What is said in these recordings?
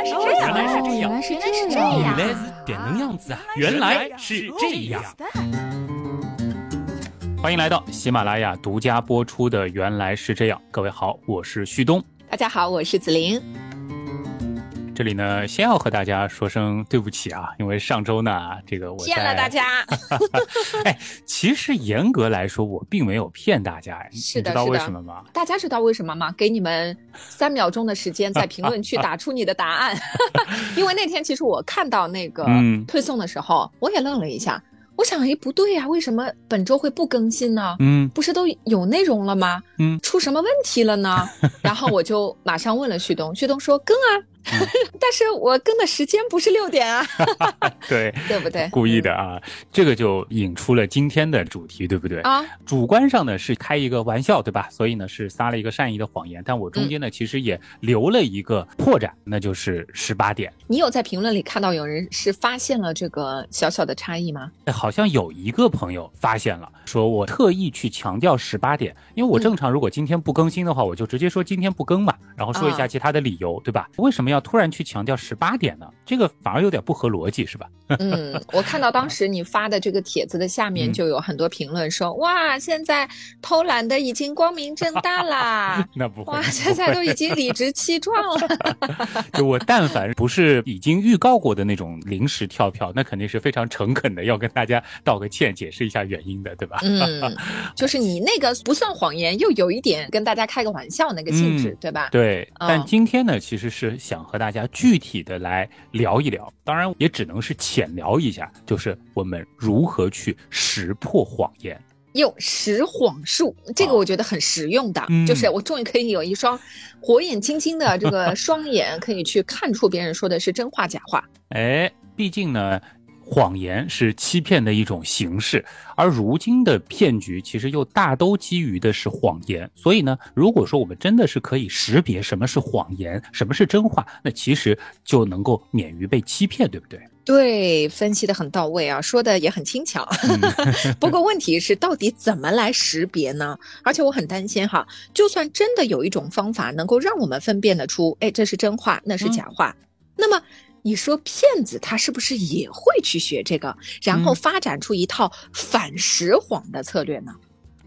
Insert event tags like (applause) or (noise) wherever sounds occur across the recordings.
来是这样，原来是这样，原来是点能样子啊！原来是这样。欢迎来到喜马拉雅独家播出的《原来是这样》，各位好，我是旭东。大家好，我是子玲。这里呢，先要和大家说声对不起啊，因为上周呢，这个我骗了大家。(laughs) 哎，其实严格来说，我并没有骗大家，是的，知道为什么吗？大家知道为什么吗？给你们三秒钟的时间，在评论区 (laughs) 打出你的答案。(laughs) 因为那天其实我看到那个推送的时候，我也愣了一下。我想，哎，不对呀，为什么本周会不更新呢？嗯，不是都有内容了吗？嗯，出什么问题了呢？然后我就马上问了旭东，旭东说更啊。(laughs) 但是我更的时间不是六点啊，(laughs) 对 (laughs) 对不对？故意的啊，这个就引出了今天的主题，对不对？啊，主观上呢是开一个玩笑，对吧？所以呢是撒了一个善意的谎言，但我中间呢其实也留了一个破绽，那就是十八点。你有在评论里看到有人是发现了这个小小的差异吗？好像有一个朋友发现了，说我特意去强调十八点，因为我正常如果今天不更新的话，我就直接说今天不更嘛，然后说一下其他的理由，对吧？为什么？要突然去强调十八点呢？这个反而有点不合逻辑，是吧？(laughs) 嗯，我看到当时你发的这个帖子的下面就有很多评论说：“哇，现在偷懒的已经光明正大啦！” (laughs) 那不会，哇，现在都已经理直气壮了。(laughs) 就我但凡不是已经预告过的那种临时跳票，那肯定是非常诚恳的要跟大家道个歉，解释一下原因的，对吧？嗯，就是你那个不算谎言，又有一点跟大家开个玩笑那个性质，对吧？对。但今天呢，其实是想。和大家具体的来聊一聊，当然也只能是浅聊一下，就是我们如何去识破谎言，用识谎术，这个我觉得很实用的，就是我终于可以有一双火眼金睛的这个双眼，可以去看出别人说的是真话假话。(laughs) 哎，毕竟呢。谎言是欺骗的一种形式，而如今的骗局其实又大都基于的是谎言。所以呢，如果说我们真的是可以识别什么是谎言，什么是真话，那其实就能够免于被欺骗，对不对？对，分析的很到位啊，说的也很轻巧。(laughs) 不过问题是，到底怎么来识别呢？而且我很担心哈，就算真的有一种方法能够让我们分辨得出，哎，这是真话，那是假话，那么。你说骗子他是不是也会去学这个，然后发展出一套反实谎的策略呢？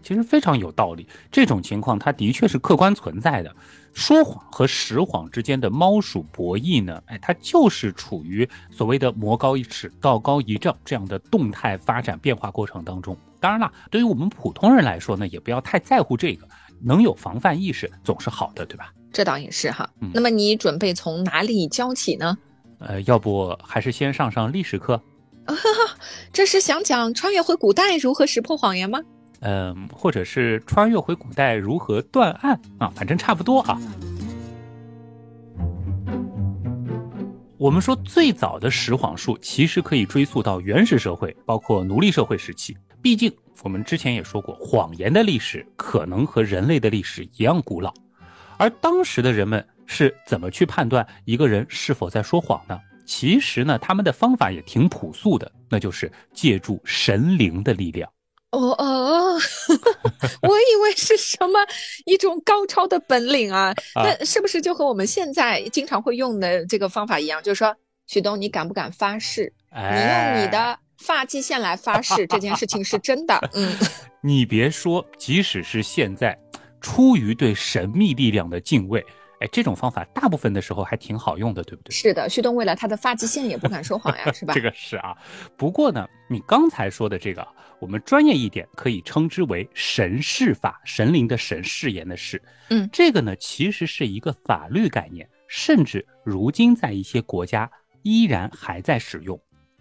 其实非常有道理，这种情况它的确是客观存在的。说谎和实谎之间的猫鼠博弈呢，哎，它就是处于所谓的魔高一尺，道高一丈这样的动态发展变化过程当中。当然了，对于我们普通人来说呢，也不要太在乎这个，能有防范意识总是好的，对吧？这倒也是哈。那么你准备从哪里教起呢？呃，要不还是先上上历史课？这是想讲穿越回古代如何识破谎言吗？嗯，或者是穿越回古代如何断案啊？反正差不多啊。我们说最早的识谎术其实可以追溯到原始社会，包括奴隶社会时期。毕竟我们之前也说过，谎言的历史可能和人类的历史一样古老，而当时的人们。是怎么去判断一个人是否在说谎呢？其实呢，他们的方法也挺朴素的，那就是借助神灵的力量。哦哦，(laughs) 我以为是什么一种高超的本领啊？那是不是就和我们现在经常会用的这个方法一样？就是说，许东，你敢不敢发誓？你用你的发际线来发誓，这件事情是真的。(laughs) 嗯，你别说，即使是现在，出于对神秘力量的敬畏。哎，这种方法大部分的时候还挺好用的，对不对？是的，旭东为了他的发际线也不敢说谎呀，是吧？(laughs) 这个是啊。不过呢，你刚才说的这个，我们专业一点可以称之为神誓法，神灵的神，誓言的誓。嗯，这个呢其实是一个法律概念，甚至如今在一些国家依然还在使用。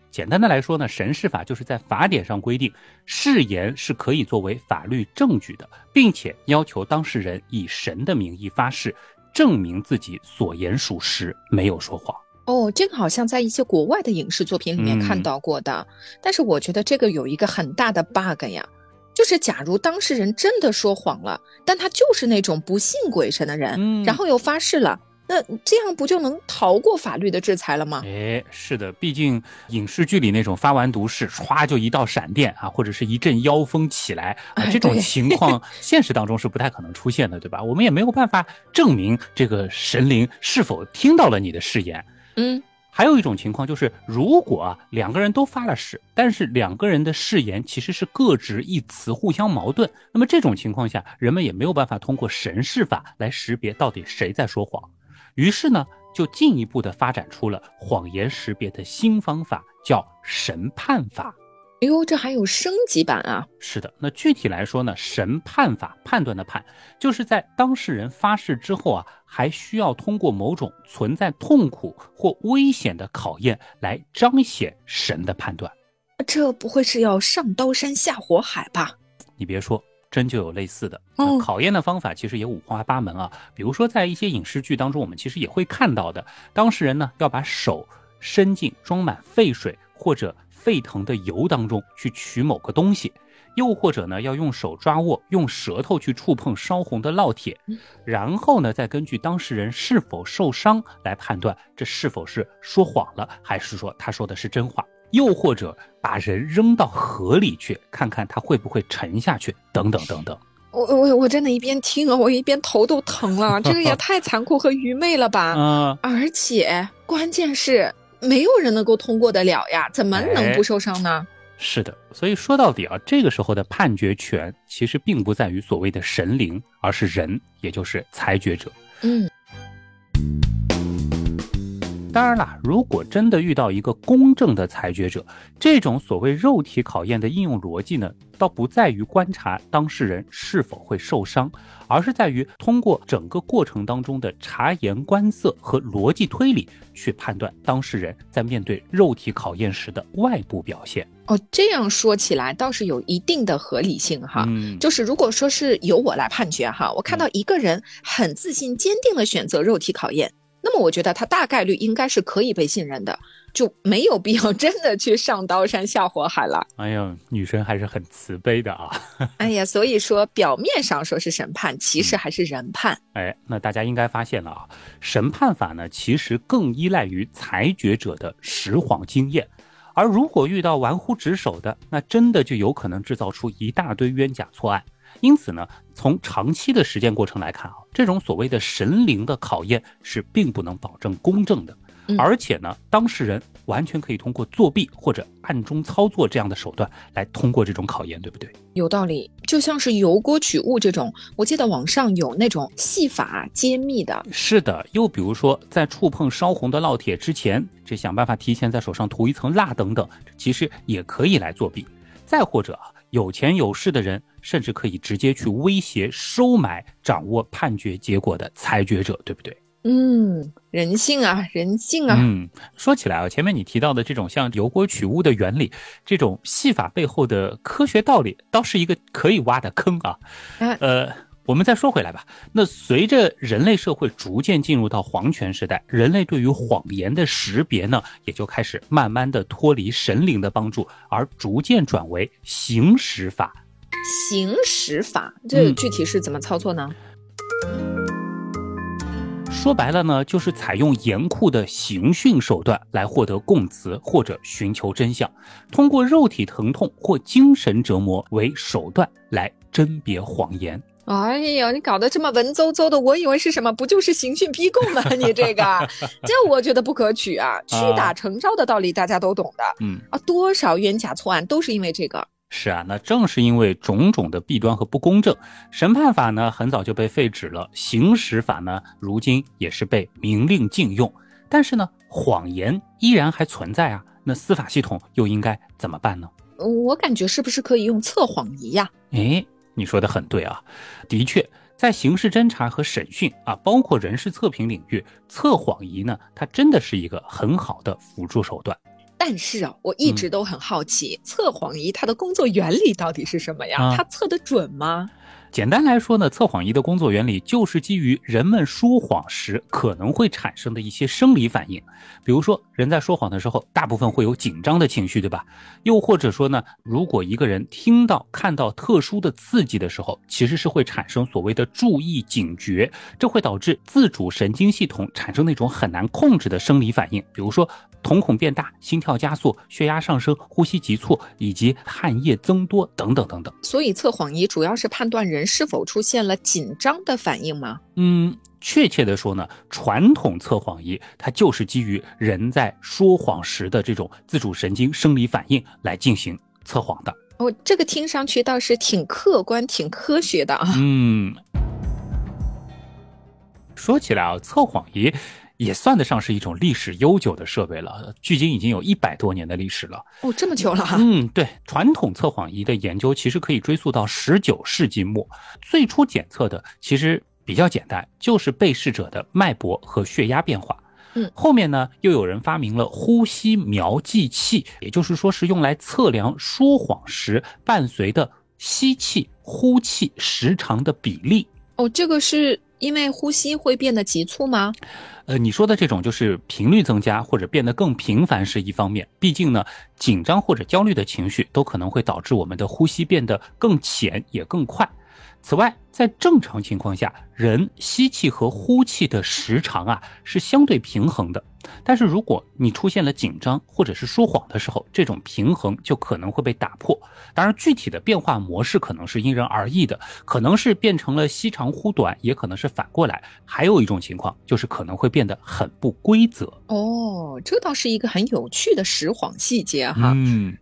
简单的来说呢，神誓法就是在法典上规定，誓言是可以作为法律证据的，并且要求当事人以神的名义发誓。证明自己所言属实，没有说谎。哦，这个好像在一些国外的影视作品里面看到过的。但是我觉得这个有一个很大的 bug 呀，就是假如当事人真的说谎了，但他就是那种不信鬼神的人，然后又发誓了。那这样不就能逃过法律的制裁了吗？哎，是的，毕竟影视剧里那种发完毒誓，唰就一道闪电啊，或者是一阵妖风起来啊，这种 (laughs) 情况现实当中是不太可能出现的，对吧？我们也没有办法证明这个神灵是否听到了你的誓言。嗯。还有一种情况就是，如果啊两个人都发了誓，但是两个人的誓言其实是各执一词，互相矛盾。那么这种情况下，人们也没有办法通过神誓法来识别到底谁在说谎。于是呢，就进一步的发展出了谎言识别的新方法，叫神判法。哎呦，这还有升级版啊！是的，那具体来说呢，神判法判断的判，就是在当事人发誓之后啊，还需要通过某种存在痛苦或危险的考验来彰显神的判断。这不会是要上刀山下火海吧？你别说，真就有类似的。考验的方法其实也五花八门啊。比如说，在一些影视剧当中，我们其实也会看到的，当事人呢要把手伸进装满沸水或者。沸腾的油当中去取某个东西，又或者呢，要用手抓握，用舌头去触碰烧红的烙铁，然后呢，再根据当事人是否受伤来判断这是否是说谎了，还是说他说的是真话，又或者把人扔到河里去，看看他会不会沉下去，等等等等。我我我真的一边听啊，我一边头都疼了，(laughs) 这个也太残酷和愚昧了吧！嗯，而且关键是。没有人能够通过得了呀，怎么能不受伤呢？是的，所以说到底啊，这个时候的判决权其实并不在于所谓的神灵，而是人，也就是裁决者。嗯。当然啦，如果真的遇到一个公正的裁决者，这种所谓肉体考验的应用逻辑呢，倒不在于观察当事人是否会受伤，而是在于通过整个过程当中的察言观色和逻辑推理，去判断当事人在面对肉体考验时的外部表现。哦，这样说起来倒是有一定的合理性哈。嗯，就是如果说是由我来判决哈，我看到一个人很自信、坚定的选择肉体考验。那么我觉得他大概率应该是可以被信任的，就没有必要真的去上刀山下火海了。哎呀，女生还是很慈悲的啊！(laughs) 哎呀，所以说表面上说是审判，其实还是人判。哎，那大家应该发现了啊，审判法呢，其实更依赖于裁决者的实谎经验，而如果遇到玩忽职守的，那真的就有可能制造出一大堆冤假错案。因此呢，从长期的实践过程来看啊，这种所谓的神灵的考验是并不能保证公正的，而且呢，当事人完全可以通过作弊或者暗中操作这样的手段来通过这种考验，对不对？有道理，就像是油锅取物这种，我记得网上有那种戏法揭秘的。是的，又比如说在触碰烧红的烙铁之前，这想办法提前在手上涂一层蜡等等，其实也可以来作弊。再或者啊。有钱有势的人，甚至可以直接去威胁、收买、掌握判决结果的裁决者，对不对？嗯，人性啊，人性啊。嗯，说起来啊，前面你提到的这种像油锅取物的原理，这种戏法背后的科学道理，倒是一个可以挖的坑啊。呃。我们再说回来吧，那随着人类社会逐渐进入到皇权时代，人类对于谎言的识别呢，也就开始慢慢的脱离神灵的帮助，而逐渐转为刑实法。刑实法，这具体是怎么操作呢？说白了呢，就是采用严酷的刑讯手段来获得供词或者寻求真相，通过肉体疼痛或精神折磨为手段来甄别谎言。哎呀，你搞得这么文绉绉的，我以为是什么？不就是刑讯逼供吗？(laughs) 你这个，这我觉得不可取啊！屈打成招的道理大家都懂的。嗯啊，多少冤假错案都是因为这个。是啊，那正是因为种种的弊端和不公正，审判法呢很早就被废止了，刑实法呢如今也是被明令禁用。但是呢，谎言依然还存在啊。那司法系统又应该怎么办呢？我感觉是不是可以用测谎仪呀？哎。你说的很对啊，的确，在刑事侦查和审讯啊，包括人事测评领域，测谎仪呢，它真的是一个很好的辅助手段。但是啊，我一直都很好奇，测谎仪它的工作原理到底是什么呀？它测得准吗？简单来说呢，测谎仪的工作原理就是基于人们说谎时可能会产生的一些生理反应。比如说，人在说谎的时候，大部分会有紧张的情绪，对吧？又或者说呢，如果一个人听到、看到特殊的刺激的时候，其实是会产生所谓的注意警觉，这会导致自主神经系统产生那种很难控制的生理反应，比如说瞳孔变大、心跳加速、血压上升、呼吸急促以及汗液增多等等等等。所以，测谎仪主要是判断。人人是否出现了紧张的反应吗？嗯，确切的说呢，传统测谎仪它就是基于人在说谎时的这种自主神经生理反应来进行测谎的。哦，这个听上去倒是挺客观、挺科学的啊。嗯，说起来啊，测谎仪。也算得上是一种历史悠久的设备了，距今已经有一百多年的历史了。哦，这么久了。嗯，对，传统测谎仪的研究其实可以追溯到十九世纪末，最初检测的其实比较简单，就是被试者的脉搏和血压变化。嗯，后面呢，又有人发明了呼吸描记器，也就是说是用来测量说谎时伴随的吸气、呼气时长的比例。哦，这个是。因为呼吸会变得急促吗？呃，你说的这种就是频率增加或者变得更频繁是一方面。毕竟呢，紧张或者焦虑的情绪都可能会导致我们的呼吸变得更浅也更快。此外，在正常情况下，人吸气和呼气的时长啊是相对平衡的。但是如果你出现了紧张或者是说谎的时候，这种平衡就可能会被打破。当然，具体的变化模式可能是因人而异的，可能是变成了吸长呼短，也可能是反过来。还有一种情况就是可能会变得很不规则。哦，这倒是一个很有趣的实谎细节哈。嗯。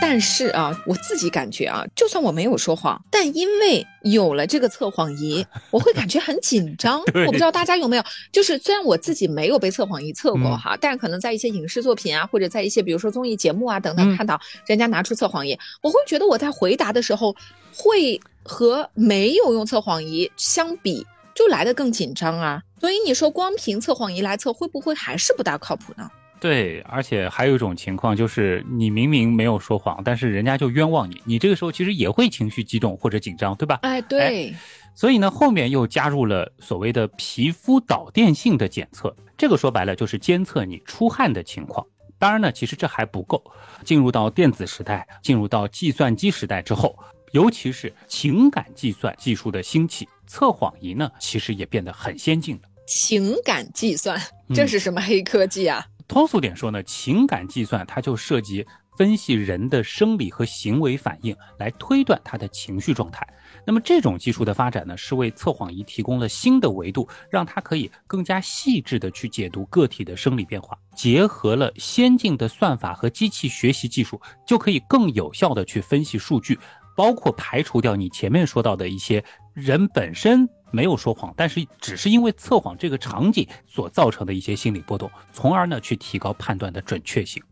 但是啊，我自己感觉啊，就算我没有说谎，但因为有了这个测谎仪，(laughs) 我会感觉很紧张。我不知道大家有没有，就是虽然我自己没有被测谎仪测过哈，但可能在一些影视作品啊，或者在一些比如说综艺节目啊等等看到人家拿出测谎仪，我会觉得我在回答的时候会和没有用测谎仪相比，就来的更紧张啊。所以你说光凭测谎仪来测，会不会还是不大靠谱呢？对，而且还有一种情况就是，你明明没有说谎，但是人家就冤枉你，你这个时候其实也会情绪激动或者紧张，对吧？哎，对。所以呢，后面又加入了所谓的皮肤导电性的检测，这个说白了就是监测你出汗的情况。当然呢，其实这还不够。进入到电子时代，进入到计算机时代之后，尤其是情感计算技术的兴起，测谎仪呢，其实也变得很先进了。情感计算，这是什么黑科技啊？通俗点说呢，情感计算它就涉及分析人的生理和行为反应，来推断他的情绪状态。那么这种技术的发展呢，是为测谎仪提供了新的维度，让它可以更加细致的去解读个体的生理变化。结合了先进的算法和机器学习技术，就可以更有效的去分析数据，包括排除掉你前面说到的一些人本身。没有说谎，但是只是因为测谎这个场景所造成的一些心理波动，从而呢去提高判断的准确性。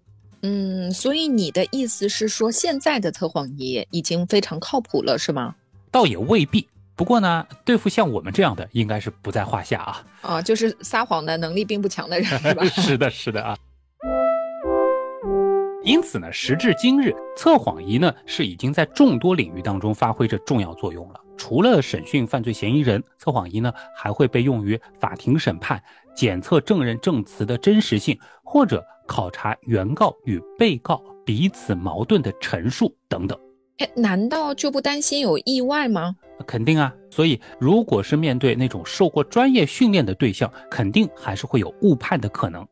嗯，所以你的意思是说，现在的测谎仪已经非常靠谱了，是吗？倒也未必，不过呢，对付像我们这样的，应该是不在话下啊。啊，就是撒谎的能力并不强的人，是吧？(laughs) 是的，是的啊。因此呢，时至今日，测谎仪呢是已经在众多领域当中发挥着重要作用了。除了审讯犯罪嫌疑人，测谎仪呢还会被用于法庭审判、检测证人证词的真实性，或者考察原告与被告彼此矛盾的陈述等等。哎，难道就不担心有意外吗？肯定啊。所以，如果是面对那种受过专业训练的对象，肯定还是会有误判的可能。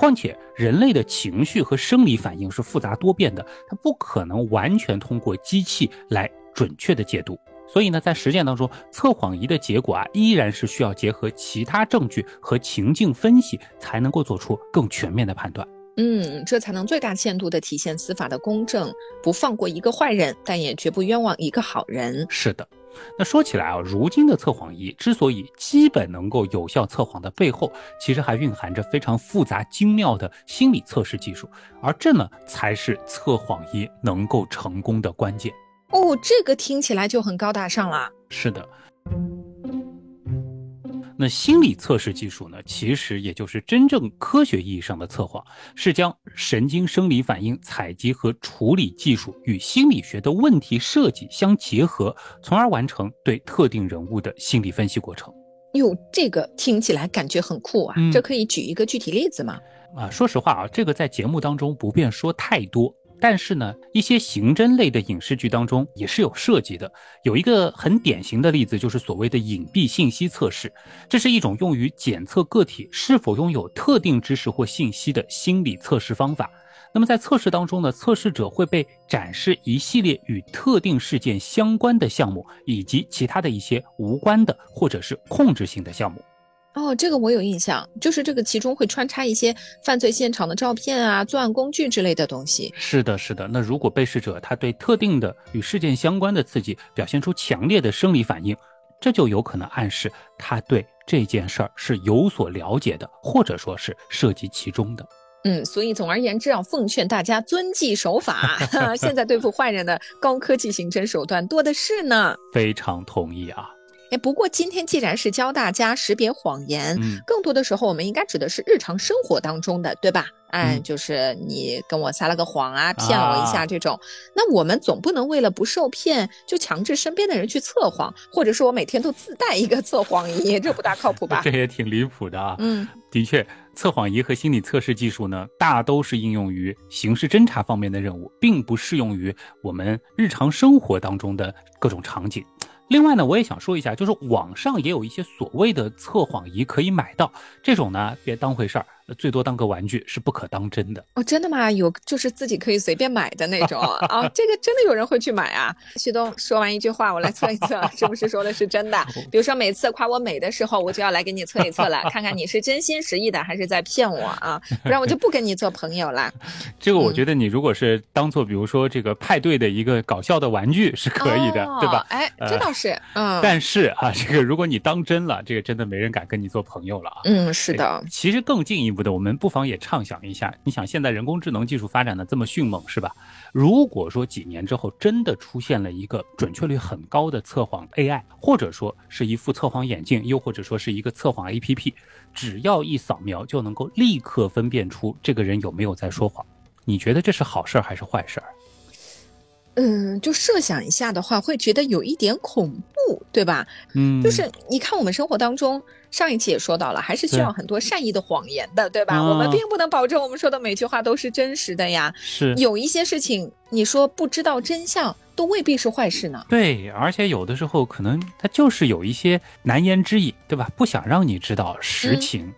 况且，人类的情绪和生理反应是复杂多变的，它不可能完全通过机器来准确的解读。所以呢，在实践当中，测谎仪的结果啊，依然是需要结合其他证据和情境分析，才能够做出更全面的判断。嗯，这才能最大限度地体现司法的公正，不放过一个坏人，但也绝不冤枉一个好人。是的。那说起来啊，如今的测谎仪之所以基本能够有效测谎的背后，其实还蕴含着非常复杂精妙的心理测试技术，而这呢，才是测谎仪能够成功的关键。哦，这个听起来就很高大上了。是的。那心理测试技术呢？其实也就是真正科学意义上的测谎，是将神经生理反应采集和处理技术与心理学的问题设计相结合，从而完成对特定人物的心理分析过程。哟，这个听起来感觉很酷啊！这可以举一个具体例子吗？啊，说实话啊，这个在节目当中不便说太多。但是呢，一些刑侦类的影视剧当中也是有涉及的。有一个很典型的例子，就是所谓的隐蔽信息测试。这是一种用于检测个体是否拥有特定知识或信息的心理测试方法。那么在测试当中呢，测试者会被展示一系列与特定事件相关的项目，以及其他的一些无关的或者是控制性的项目。哦，这个我有印象，就是这个其中会穿插一些犯罪现场的照片啊、作案工具之类的东西。是的，是的。那如果被试者他对特定的与事件相关的刺激表现出强烈的生理反应，这就有可能暗示他对这件事儿是有所了解的，或者说是涉及其中的。嗯，所以总而言之啊，奉劝大家遵纪守法。(laughs) 现在对付坏人的高科技刑侦手段多的是呢。非常同意啊。哎，不过今天既然是教大家识别谎言，更多的时候我们应该指的是日常生活当中的，对吧？哎，就是你跟我撒了个谎啊，骗了我一下这种。那我们总不能为了不受骗，就强制身边的人去测谎，或者说我每天都自带一个测谎仪，这不大靠谱吧？(laughs) 这也挺离谱的啊。嗯，的确，测谎仪和心理测试技术呢，大都是应用于刑事侦查方面的任务，并不适用于我们日常生活当中的各种场景。另外呢，我也想说一下，就是网上也有一些所谓的测谎仪可以买到，这种呢别当回事儿。最多当个玩具是不可当真的哦，真的吗？有就是自己可以随便买的那种啊，这个真的有人会去买啊？旭东说完一句话，我来测一测是不是说的是真的。(laughs) 比如说每次夸我美的时候，我就要来给你测一测了，看看你是真心实意的还是在骗我啊？不然我就不跟你做朋友了。(laughs) 这个我觉得你如果是当做比如说这个派对的一个搞笑的玩具是可以的，对吧？哎，这倒是，嗯。但是啊，这个如果你当真了，这个真的没人敢跟你做朋友了啊。嗯，是的。其实更进一步。的，我们不妨也畅想一下，你想现在人工智能技术发展的这么迅猛，是吧？如果说几年之后真的出现了一个准确率很高的测谎 AI，或者说是一副测谎眼镜，又或者说是一个测谎 APP，只要一扫描就能够立刻分辨出这个人有没有在说谎，你觉得这是好事儿还是坏事儿？嗯，就设想一下的话，会觉得有一点恐怖，对吧？嗯，就是你看我们生活当中，上一期也说到了，还是需要很多善意的谎言的，对吧？我们并不能保证我们说的每句话都是真实的呀。是，有一些事情，你说不知道真相，都未必是坏事呢。对，而且有的时候可能他就是有一些难言之隐，对吧？不想让你知道实情。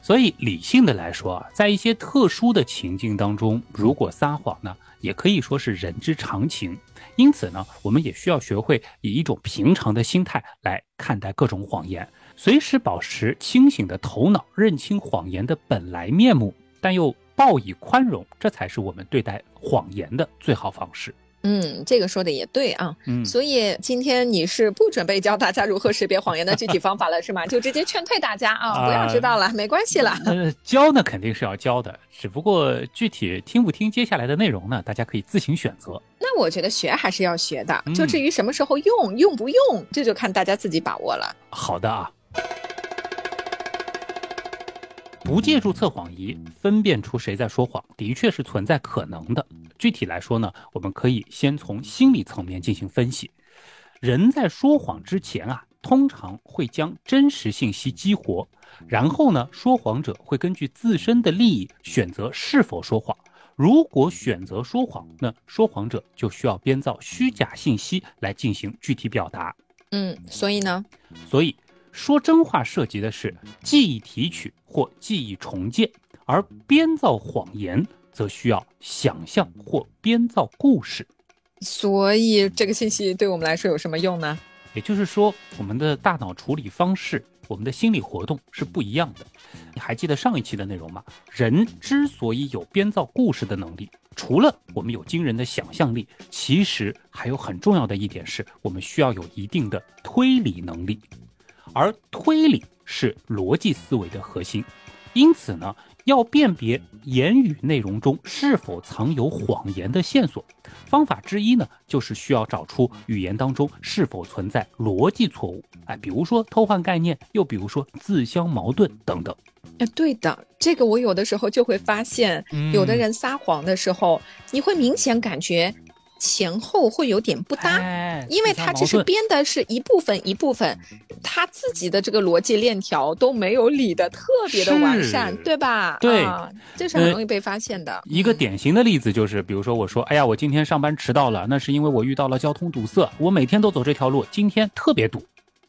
所以理性的来说啊，在一些特殊的情境当中，如果撒谎呢？也可以说是人之常情，因此呢，我们也需要学会以一种平常的心态来看待各种谎言，随时保持清醒的头脑，认清谎言的本来面目，但又报以宽容，这才是我们对待谎言的最好方式。嗯，这个说的也对啊。嗯，所以今天你是不准备教大家如何识别谎言的具体方法了，是吗？就直接劝退大家啊，不要知道了，没关系了。教呢肯定是要教的，只不过具体听不听接下来的内容呢，大家可以自行选择。那我觉得学还是要学的，就至于什么时候用，用不用，这就看大家自己把握了。好的啊。不借助测谎仪分辨出谁在说谎，的确是存在可能的。具体来说呢，我们可以先从心理层面进行分析。人在说谎之前啊，通常会将真实信息激活，然后呢，说谎者会根据自身的利益选择是否说谎。如果选择说谎，那说谎者就需要编造虚假信息来进行具体表达。嗯，所以呢，所以。说真话涉及的是记忆提取或记忆重建，而编造谎言则需要想象或编造故事。所以，这个信息对我们来说有什么用呢？也就是说，我们的大脑处理方式、我们的心理活动是不一样的。你还记得上一期的内容吗？人之所以有编造故事的能力，除了我们有惊人的想象力，其实还有很重要的一点是我们需要有一定的推理能力。而推理是逻辑思维的核心，因此呢，要辨别言语内容中是否藏有谎言的线索，方法之一呢，就是需要找出语言当中是否存在逻辑错误，哎，比如说偷换概念，又比如说自相矛盾等等。哎，对的，这个我有的时候就会发现，有的人撒谎的时候，你会明显感觉。前后会有点不搭，因为他只是编的是一部分一部分，他自己的这个逻辑链条都没有理的特别的完善，对吧？对，这是很容易被发现的。一个典型的例子就是，比如说我说，哎呀，我今天上班迟到了，那是因为我遇到了交通堵塞，我每天都走这条路，今天特别堵。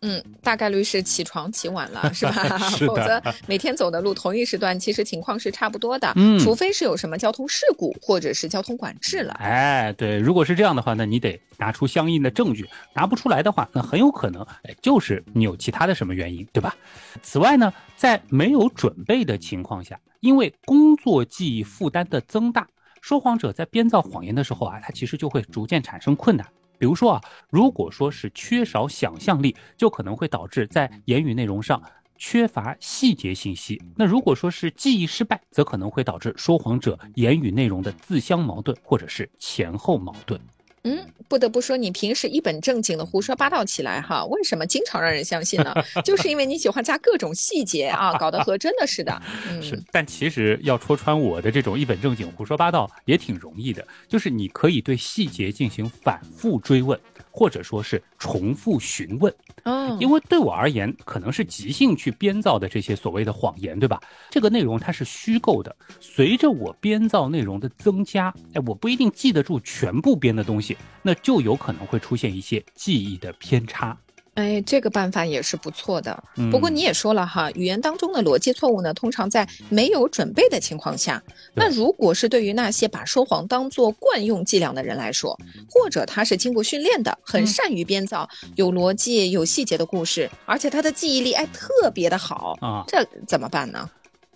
嗯，大概率是起床起晚了，(laughs) 是吧？是否则每天走的路同一时段，其实情况是差不多的。嗯，除非是有什么交通事故或者是交通管制了。哎，对，如果是这样的话，那你得拿出相应的证据。拿不出来的话，那很有可能，哎，就是你有其他的什么原因，对吧？此外呢，在没有准备的情况下，因为工作记忆负担的增大，说谎者在编造谎言的时候啊，他其实就会逐渐产生困难。比如说啊，如果说是缺少想象力，就可能会导致在言语内容上缺乏细节信息。那如果说是记忆失败，则可能会导致说谎者言语内容的自相矛盾，或者是前后矛盾。嗯，不得不说，你平时一本正经的胡说八道起来哈，为什么经常让人相信呢？(laughs) 就是因为你喜欢加各种细节啊，搞得和真的似的。(laughs) 是，但其实要戳穿我的这种一本正经胡说八道也挺容易的，就是你可以对细节进行反复追问。或者说是重复询问，嗯，因为对我而言，可能是即兴去编造的这些所谓的谎言，对吧？这个内容它是虚构的，随着我编造内容的增加，哎，我不一定记得住全部编的东西，那就有可能会出现一些记忆的偏差。哎，这个办法也是不错的。不过你也说了哈，语言当中的逻辑错误呢，通常在没有准备的情况下。那如果是对于那些把说谎当做惯用伎俩的人来说，或者他是经过训练的，很善于编造有逻辑、有细节的故事，而且他的记忆力哎特别的好啊，这怎么办呢？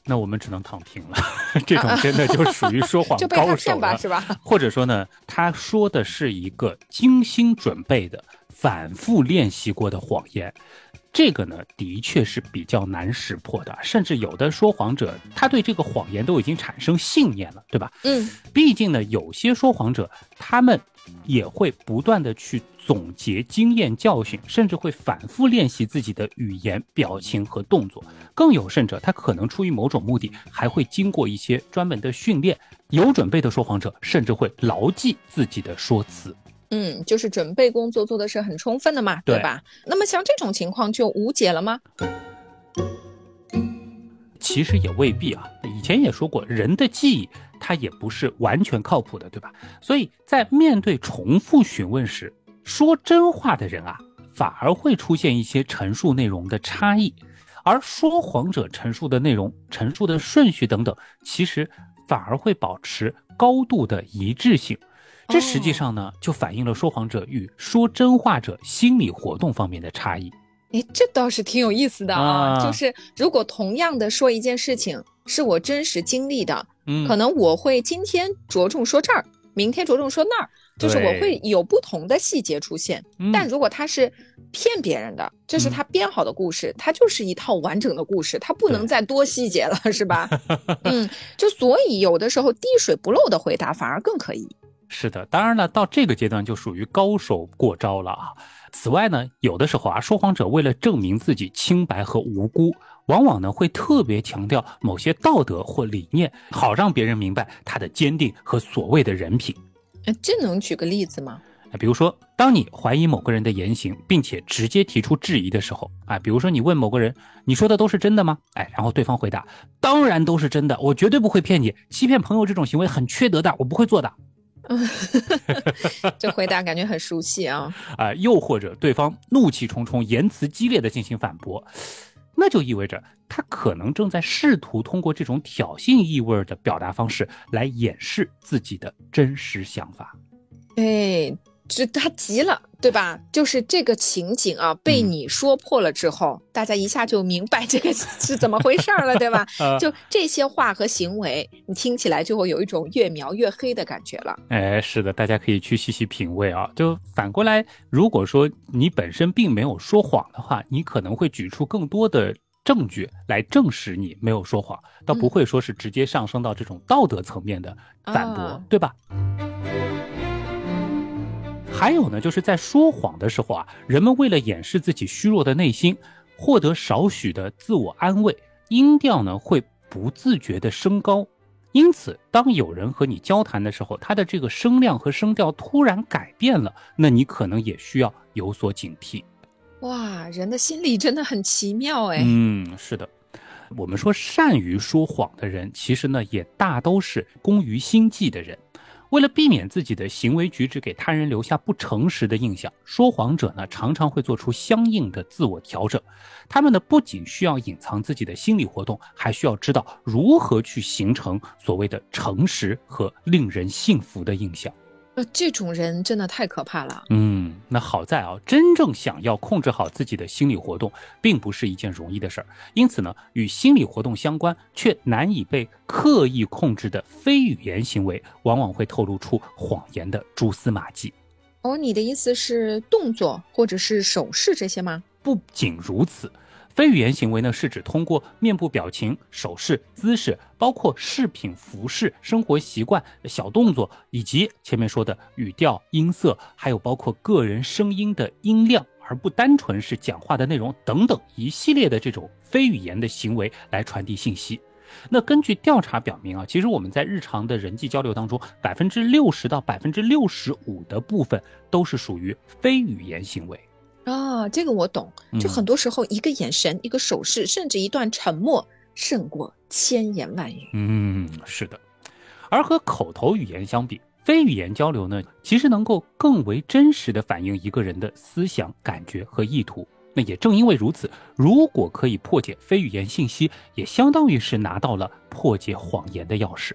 那我们只能躺平了。(laughs) 这种真的就属于说谎高手了，是吧？或者说呢，他说的是一个精心准备的。反复练习过的谎言，这个呢，的确是比较难识破的。甚至有的说谎者，他对这个谎言都已经产生信念了，对吧？嗯，毕竟呢，有些说谎者，他们也会不断的去总结经验教训，甚至会反复练习自己的语言、表情和动作。更有甚者，他可能出于某种目的，还会经过一些专门的训练。有准备的说谎者，甚至会牢记自己的说辞。嗯，就是准备工作做的是很充分的嘛，对吧？那么像这种情况就无解了吗？其实也未必啊。以前也说过，人的记忆它也不是完全靠谱的，对吧？所以在面对重复询问时，说真话的人啊，反而会出现一些陈述内容的差异，而说谎者陈述的内容、陈述的顺序等等，其实反而会保持高度的一致性。这实际上呢，就反映了说谎者与说真话者心理活动方面的差异。哎，这倒是挺有意思的啊。就是如果同样的说一件事情是我真实经历的，嗯，可能我会今天着重说这儿，明天着重说那儿，就是我会有不同的细节出现。但如果他是骗别人的，这是他编好的故事，他就是一套完整的故事，他不能再多细节了，是吧？(laughs) 嗯，就所以有的时候滴水不漏的回答反而更可以。是的，当然了，到这个阶段就属于高手过招了啊。此外呢，有的时候啊，说谎者为了证明自己清白和无辜，往往呢会特别强调某些道德或理念，好让别人明白他的坚定和所谓的人品。哎，这能举个例子吗？比如说，当你怀疑某个人的言行，并且直接提出质疑的时候，啊，比如说你问某个人，你说的都是真的吗？哎，然后对方回答，当然都是真的，我绝对不会骗你，欺骗朋友这种行为很缺德的，我不会做的。(laughs) 这回答感觉很熟悉啊！啊，(laughs) 又或者对方怒气冲冲、言辞激烈的进行反驳，那就意味着他可能正在试图通过这种挑衅意味的表达方式来掩饰自己的真实想法。哎。是他急了，对吧？就是这个情景啊，被你说破了之后，大家一下就明白这个 (laughs) 是怎么回事了，对吧？(laughs) 就这些话和行为，你听起来就会有一种越描越黑的感觉了。哎，是的，大家可以去细细品味啊。就反过来，如果说你本身并没有说谎的话，你可能会举出更多的证据来证实你没有说谎，倒不会说是直接上升到这种道德层面的反驳，对吧？还有呢，就是在说谎的时候啊，人们为了掩饰自己虚弱的内心，获得少许的自我安慰，音调呢会不自觉的升高。因此，当有人和你交谈的时候，他的这个声量和声调突然改变了，那你可能也需要有所警惕。哇，人的心理真的很奇妙哎。嗯，是的。我们说善于说谎的人，其实呢也大都是工于心计的人。为了避免自己的行为举止给他人留下不诚实的印象，说谎者呢常常会做出相应的自我调整。他们呢不仅需要隐藏自己的心理活动，还需要知道如何去形成所谓的诚实和令人信服的印象。这种人真的太可怕了。嗯，那好在啊，真正想要控制好自己的心理活动，并不是一件容易的事儿。因此呢，与心理活动相关却难以被刻意控制的非语言行为，往往会透露出谎言的蛛丝马迹。哦，你的意思是动作或者是手势这些吗？不仅如此。非语言行为呢，是指通过面部表情、手势、姿势，包括饰品、服饰、生活习惯、小动作，以及前面说的语调、音色，还有包括个人声音的音量，而不单纯是讲话的内容等等一系列的这种非语言的行为来传递信息。那根据调查表明啊，其实我们在日常的人际交流当中，百分之六十到百分之六十五的部分都是属于非语言行为。啊，这个我懂。就很多时候，一个眼神、一个手势，甚至一段沉默，胜过千言万语。嗯，是的。而和口头语言相比，非语言交流呢，其实能够更为真实的反映一个人的思想、感觉和意图。那也正因为如此，如果可以破解非语言信息，也相当于是拿到了破解谎言的钥匙。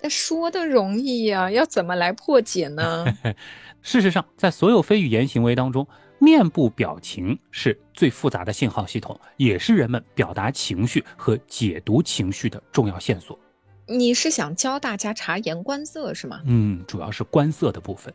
那说的容易呀，要怎么来破解呢？(laughs) 事实上，在所有非语言行为当中，面部表情是最复杂的信号系统，也是人们表达情绪和解读情绪的重要线索。你是想教大家察言观色是吗？嗯，主要是观色的部分。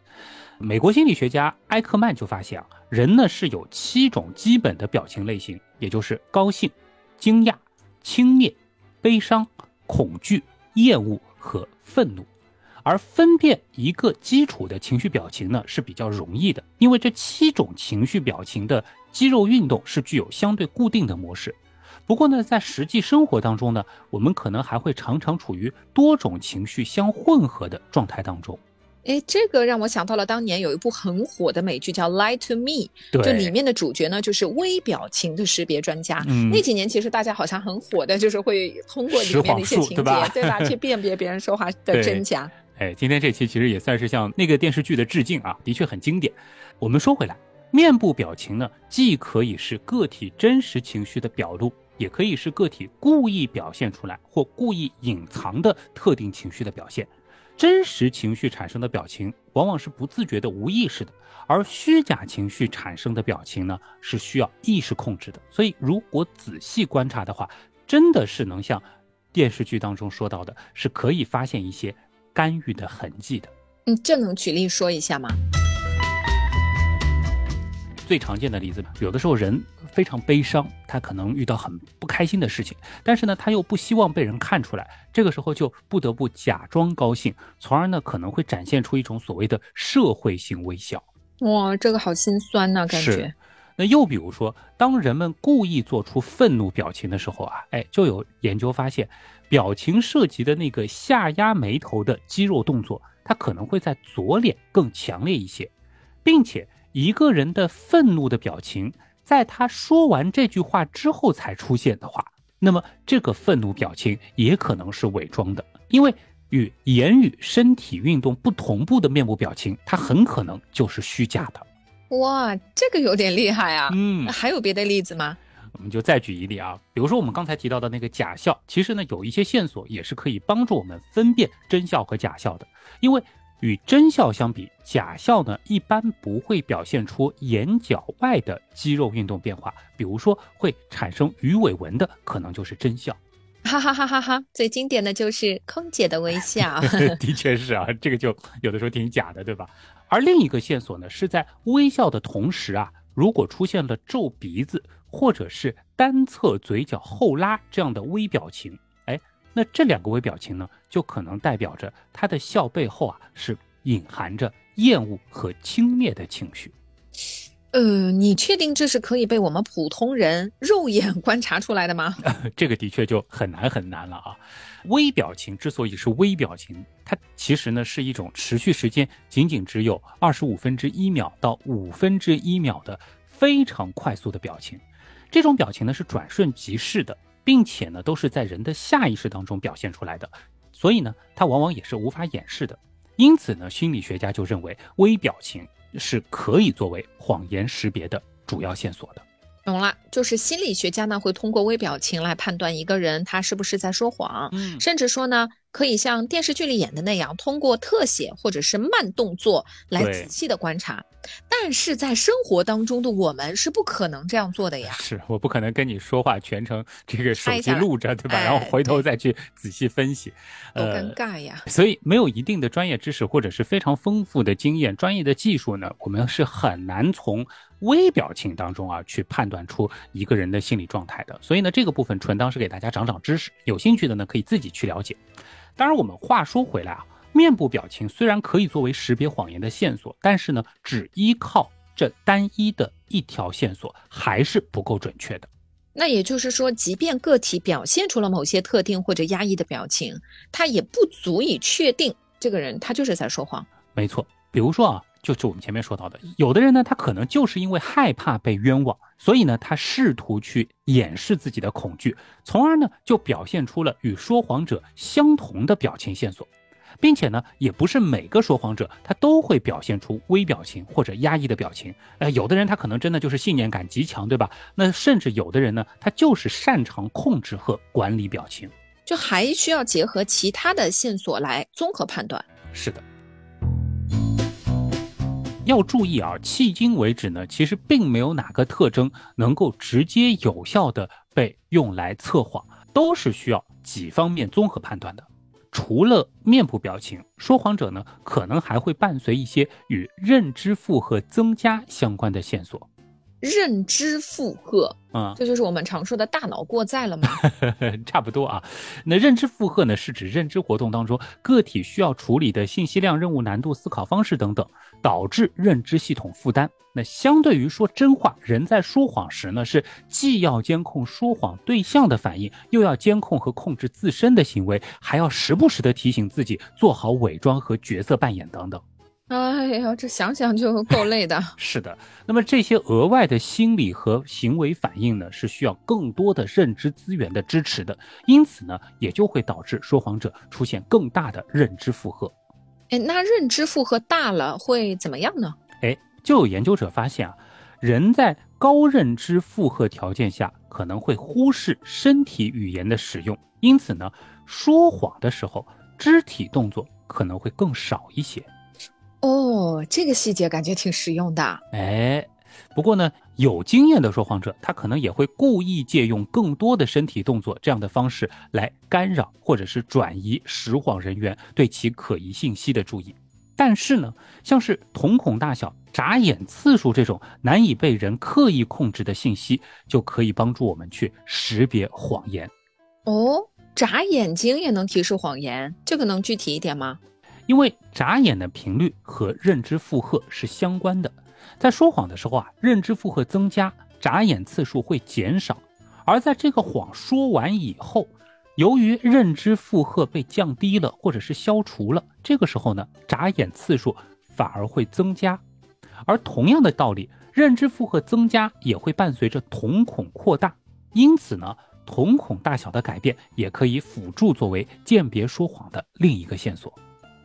美国心理学家埃克曼就发现啊，人呢是有七种基本的表情类型，也就是高兴、惊讶、轻蔑、悲伤、恐惧、厌恶和愤怒。而分辨一个基础的情绪表情呢是比较容易的，因为这七种情绪表情的肌肉运动是具有相对固定的模式。不过呢，在实际生活当中呢，我们可能还会常常处于多种情绪相混合的状态当中。哎，这个让我想到了当年有一部很火的美剧叫《Lie to Me》，就里面的主角呢就是微表情的识别专家。那几年其实大家好像很火的，就是会通过里面的一些情节，对吧，去辨别别人说话的 (laughs) 真假。哎，今天这期其实也算是向那个电视剧的致敬啊，的确很经典。我们说回来，面部表情呢，既可以是个体真实情绪的表露，也可以是个体故意表现出来或故意隐藏的特定情绪的表现。真实情绪产生的表情往往是不自觉的、无意识的，而虚假情绪产生的表情呢，是需要意识控制的。所以，如果仔细观察的话，真的是能像电视剧当中说到的，是可以发现一些。干预的痕迹的，嗯，这能举例说一下吗？最常见的例子，有的时候人非常悲伤，他可能遇到很不开心的事情，但是呢，他又不希望被人看出来，这个时候就不得不假装高兴，从而呢，可能会展现出一种所谓的社会性微笑。哇，这个好心酸呐，感觉。那又比如说，当人们故意做出愤怒表情的时候啊，哎，就有研究发现。表情涉及的那个下压眉头的肌肉动作，它可能会在左脸更强烈一些，并且一个人的愤怒的表情，在他说完这句话之后才出现的话，那么这个愤怒表情也可能是伪装的，因为与言语、身体运动不同步的面部表情，它很可能就是虚假的。哇，这个有点厉害啊！嗯，还有别的例子吗？我们就再举一例啊，比如说我们刚才提到的那个假笑，其实呢有一些线索也是可以帮助我们分辨真笑和假笑的。因为与真笑相比，假笑呢一般不会表现出眼角外的肌肉运动变化，比如说会产生鱼尾纹的，可能就是真笑。(laughs) 哈哈哈哈哈！最经典的就是空姐的微笑。(laughs) 的确是啊，这个就有的时候挺假的，对吧？而另一个线索呢，是在微笑的同时啊，如果出现了皱鼻子。或者是单侧嘴角后拉这样的微表情，哎，那这两个微表情呢，就可能代表着他的笑背后啊是隐含着厌恶和轻蔑的情绪。呃，你确定这是可以被我们普通人肉眼观察出来的吗？(laughs) 这个的确就很难很难了啊。微表情之所以是微表情，它其实呢是一种持续时间仅仅只有二十五分之一秒到五分之一秒的非常快速的表情。这种表情呢是转瞬即逝的，并且呢都是在人的下意识当中表现出来的，所以呢它往往也是无法掩饰的。因此呢，心理学家就认为微表情是可以作为谎言识别的主要线索的。懂了，就是心理学家呢会通过微表情来判断一个人他是不是在说谎，嗯，甚至说呢可以像电视剧里演的那样，通过特写或者是慢动作来仔细的观察。但是在生活当中的我们是不可能这样做的呀。是，我不可能跟你说话全程这个手机录着，对吧？然后回头再去仔细分析，多尴尬呀。所以没有一定的专业知识或者是非常丰富的经验、专业的技术呢，我们是很难从。微表情当中啊，去判断出一个人的心理状态的，所以呢，这个部分纯当是给大家长长知识，有兴趣的呢可以自己去了解。当然，我们话说回来啊，面部表情虽然可以作为识别谎言的线索，但是呢，只依靠这单一的一条线索还是不够准确的。那也就是说，即便个体表现出了某些特定或者压抑的表情，他也不足以确定这个人他就是在说谎。没错，比如说啊。就是我们前面说到的，有的人呢，他可能就是因为害怕被冤枉，所以呢，他试图去掩饰自己的恐惧，从而呢，就表现出了与说谎者相同的表情线索，并且呢，也不是每个说谎者他都会表现出微表情或者压抑的表情。呃，有的人他可能真的就是信念感极强，对吧？那甚至有的人呢，他就是擅长控制和管理表情，就还需要结合其他的线索来综合判断。是的。要注意啊，迄今为止呢，其实并没有哪个特征能够直接有效的被用来测谎，都是需要几方面综合判断的。除了面部表情，说谎者呢可能还会伴随一些与认知负荷增加相关的线索。认知负荷啊，这就是我们常说的大脑过载了吗？(laughs) 差不多啊。那认知负荷呢，是指认知活动当中个体需要处理的信息量、任务难度、思考方式等等，导致认知系统负担。那相对于说真话，人在说谎时呢，是既要监控说谎对象的反应，又要监控和控制自身的行为，还要时不时的提醒自己做好伪装和角色扮演等等。哎呀，这想想就够累的。(laughs) 是的，那么这些额外的心理和行为反应呢，是需要更多的认知资源的支持的，因此呢，也就会导致说谎者出现更大的认知负荷。哎，那认知负荷大了会怎么样呢？哎，就有研究者发现啊，人在高认知负荷条件下，可能会忽视身体语言的使用，因此呢，说谎的时候，肢体动作可能会更少一些。哦，这个细节感觉挺实用的。哎，不过呢，有经验的说谎者，他可能也会故意借用更多的身体动作这样的方式来干扰或者是转移实谎人员对其可疑信息的注意。但是呢，像是瞳孔大小、眨眼次数这种难以被人刻意控制的信息，就可以帮助我们去识别谎言。哦，眨眼睛也能提示谎言，这个能具体一点吗？因为眨眼的频率和认知负荷是相关的，在说谎的时候啊，认知负荷增加，眨眼次数会减少；而在这个谎说完以后，由于认知负荷被降低了或者是消除了，这个时候呢，眨眼次数反而会增加。而同样的道理，认知负荷增加也会伴随着瞳孔扩大，因此呢，瞳孔大小的改变也可以辅助作为鉴别说谎的另一个线索。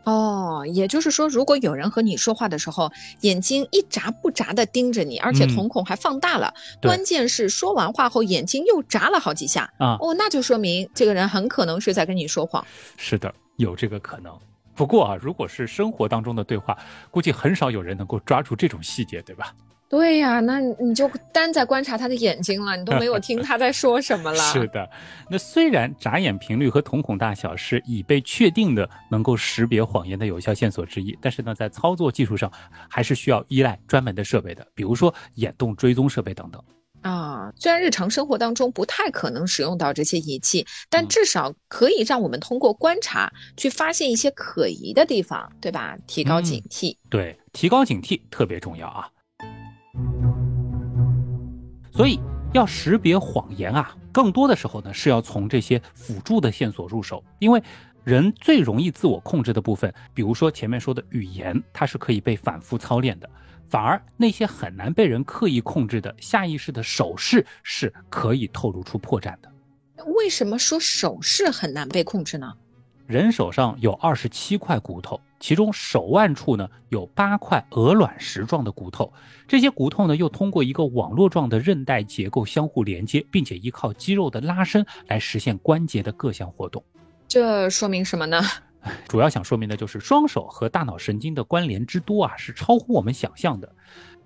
哦，也就是说，如果有人和你说话的时候，眼睛一眨不眨的盯着你，而且瞳孔还放大了，关键是说完话后眼睛又眨了好几下啊，哦，那就说明这个人很可能是在跟你说谎。是的，有这个可能。不过啊，如果是生活当中的对话，估计很少有人能够抓住这种细节，对吧？对呀，那你就单在观察他的眼睛了，你都没有听他在说什么了。(laughs) 是的，那虽然眨眼频率和瞳孔大小是已被确定的能够识别谎言的有效线索之一，但是呢，在操作技术上还是需要依赖专门的设备的，比如说眼动追踪设备等等。啊，虽然日常生活当中不太可能使用到这些仪器，但至少可以让我们通过观察去发现一些可疑的地方，对吧？提高警惕。对，提高警惕特别重要啊。所以要识别谎言啊，更多的时候呢是要从这些辅助的线索入手，因为人最容易自我控制的部分，比如说前面说的语言，它是可以被反复操练的；反而那些很难被人刻意控制的下意识的手势，是可以透露出破绽的。为什么说手势很难被控制呢？人手上有二十七块骨头，其中手腕处呢有八块鹅卵石状的骨头，这些骨头呢又通过一个网络状的韧带结构相互连接，并且依靠肌肉的拉伸来实现关节的各项活动。这说明什么呢？(laughs) 主要想说明的就是双手和大脑神经的关联之多啊，是超乎我们想象的。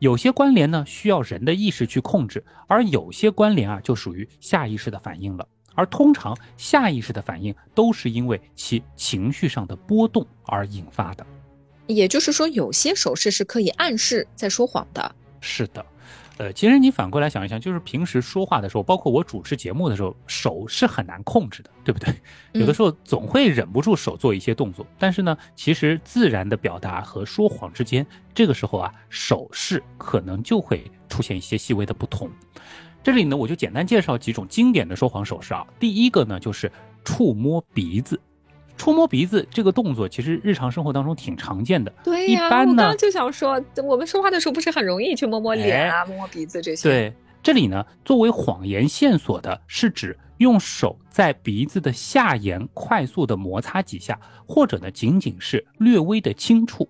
有些关联呢需要人的意识去控制，而有些关联啊就属于下意识的反应了。而通常下意识的反应都是因为其情绪上的波动而引发的。也就是说，有些手势是可以暗示在说谎的。是的。呃，其实你反过来想一想，就是平时说话的时候，包括我主持节目的时候，手是很难控制的，对不对？有的时候总会忍不住手做一些动作。但是呢，其实自然的表达和说谎之间，这个时候啊，手势可能就会出现一些细微的不同。这里呢，我就简单介绍几种经典的说谎手势啊。第一个呢，就是触摸鼻子。触摸鼻子这个动作，其实日常生活当中挺常见的。对呀，我刚刚就想说，我们说话的时候不是很容易去摸摸脸啊、摸摸鼻子这些。对，这里呢，作为谎言线索的是指用手在鼻子的下沿快速的摩擦几下，或者呢，仅仅是略微的轻触。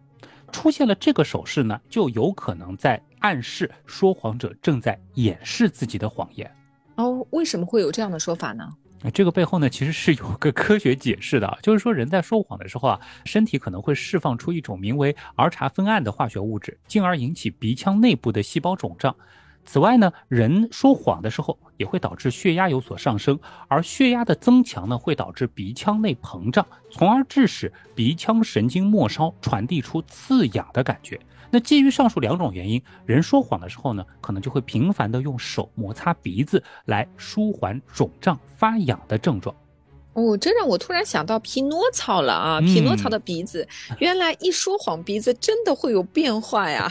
出现了这个手势呢，就有可能在暗示说谎者正在掩饰自己的谎言。哦，为什么会有这样的说法呢？那这个背后呢，其实是有个科学解释的，就是说人在说谎的时候啊，身体可能会释放出一种名为儿茶酚胺的化学物质，进而引起鼻腔内部的细胞肿胀。此外呢，人说谎的时候也会导致血压有所上升，而血压的增强呢，会导致鼻腔内膨胀，从而致使鼻腔神经末梢传递出刺痒的感觉。那基于上述两种原因，人说谎的时候呢，可能就会频繁的用手摩擦鼻子来舒缓肿胀发痒的症状。哦，这让我突然想到匹诺曹了啊！匹诺曹的鼻子，原来一说谎鼻子真的会有变化呀！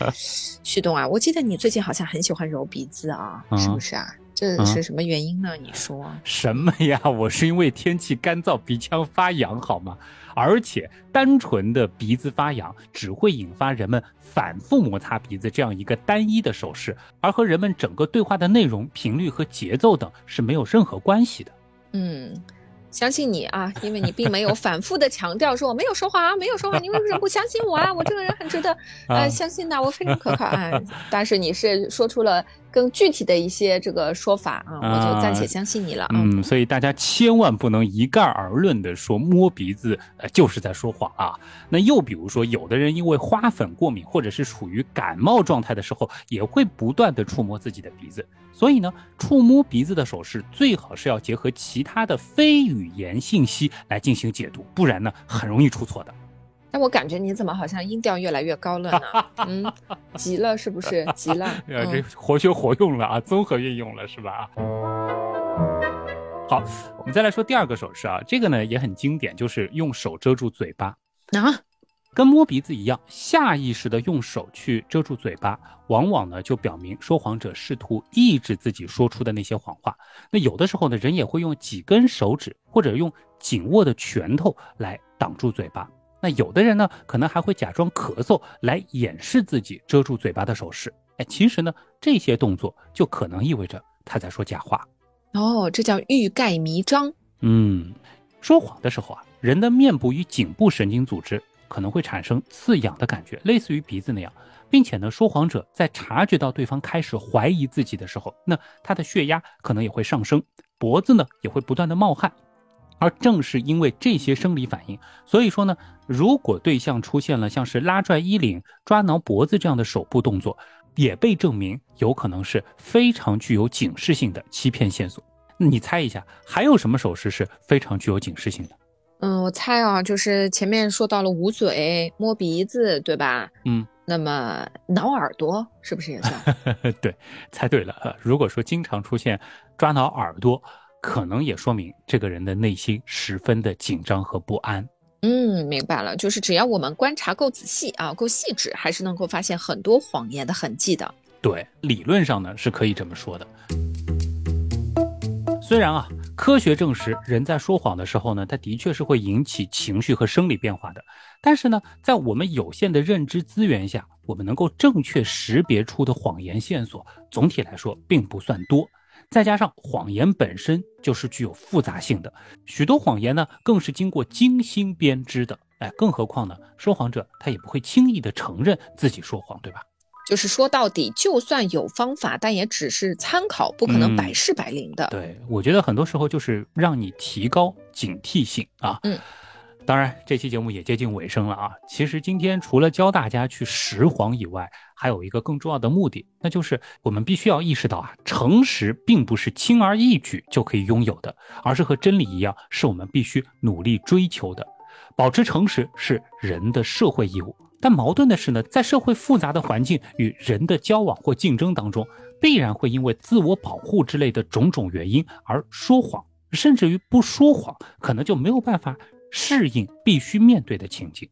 (laughs) 旭东啊，我记得你最近好像很喜欢揉鼻子啊，是不是啊？这是什么原因呢？你说 (laughs) 什么呀？(laughs) 我是因为天气干燥，鼻腔发痒，好吗？而且单纯的鼻子发痒只会引发人们反复摩擦鼻子这样一个单一的手势，而和人们整个对话的内容、频率和节奏等是没有任何关系的。嗯。相信你啊，因为你并没有反复的强调说 (laughs) 我没有说话啊，没有说话，你为什么不相信我啊？我这个人很值得呃相信的，我非常可靠啊。但是你是说出了更具体的一些这个说法啊，我就暂且相信你了。嗯，所以大家千万不能一概而论的说摸鼻子呃就是在说谎啊。那又比如说，有的人因为花粉过敏或者是处于感冒状态的时候，也会不断的触摸自己的鼻子。所以呢，触摸鼻子的手势最好是要结合其他的非语言信息来进行解读，不然呢，很容易出错的。那我感觉你怎么好像音调越来越高了呢？(laughs) 嗯，急了是不是？急了？这活学活用了啊，综合运用了是吧？好，我们再来说第二个手势啊，这个呢也很经典，就是用手遮住嘴巴啊。跟摸鼻子一样，下意识的用手去遮住嘴巴，往往呢就表明说谎者试图抑制自己说出的那些谎话。那有的时候呢，人也会用几根手指或者用紧握的拳头来挡住嘴巴。那有的人呢，可能还会假装咳嗽来掩饰自己遮住嘴巴的手势。哎，其实呢，这些动作就可能意味着他在说假话。哦，这叫欲盖弥彰。嗯，说谎的时候啊，人的面部与颈部神经组织。可能会产生刺痒的感觉，类似于鼻子那样，并且呢，说谎者在察觉到对方开始怀疑自己的时候，那他的血压可能也会上升，脖子呢也会不断的冒汗，而正是因为这些生理反应，所以说呢，如果对象出现了像是拉拽衣领、抓挠脖子这样的手部动作，也被证明有可能是非常具有警示性的欺骗线索。你猜一下，还有什么手势是非常具有警示性的？嗯，我猜啊，就是前面说到了捂嘴、摸鼻子，对吧？嗯，那么挠耳朵是不是也算？(laughs) 对，猜对了。如果说经常出现抓挠耳朵，可能也说明这个人的内心十分的紧张和不安。嗯，明白了，就是只要我们观察够仔细啊，够细致，还是能够发现很多谎言的痕迹的。对，理论上呢是可以这么说的。虽然啊。科学证实，人在说谎的时候呢，他的确是会引起情绪和生理变化的。但是呢，在我们有限的认知资源下，我们能够正确识别出的谎言线索，总体来说并不算多。再加上谎言本身就是具有复杂性的，许多谎言呢，更是经过精心编织的。哎，更何况呢，说谎者他也不会轻易的承认自己说谎，对吧？就是说到底，就算有方法，但也只是参考，不可能百试百灵的。对，我觉得很多时候就是让你提高警惕性啊。嗯，当然，这期节目也接近尾声了啊。其实今天除了教大家去识谎以外，还有一个更重要的目的，那就是我们必须要意识到啊，诚实并不是轻而易举就可以拥有的，而是和真理一样，是我们必须努力追求的。保持诚实是人的社会义务。但矛盾的是呢，在社会复杂的环境与人的交往或竞争当中，必然会因为自我保护之类的种种原因而说谎，甚至于不说谎，可能就没有办法适应必须面对的情境。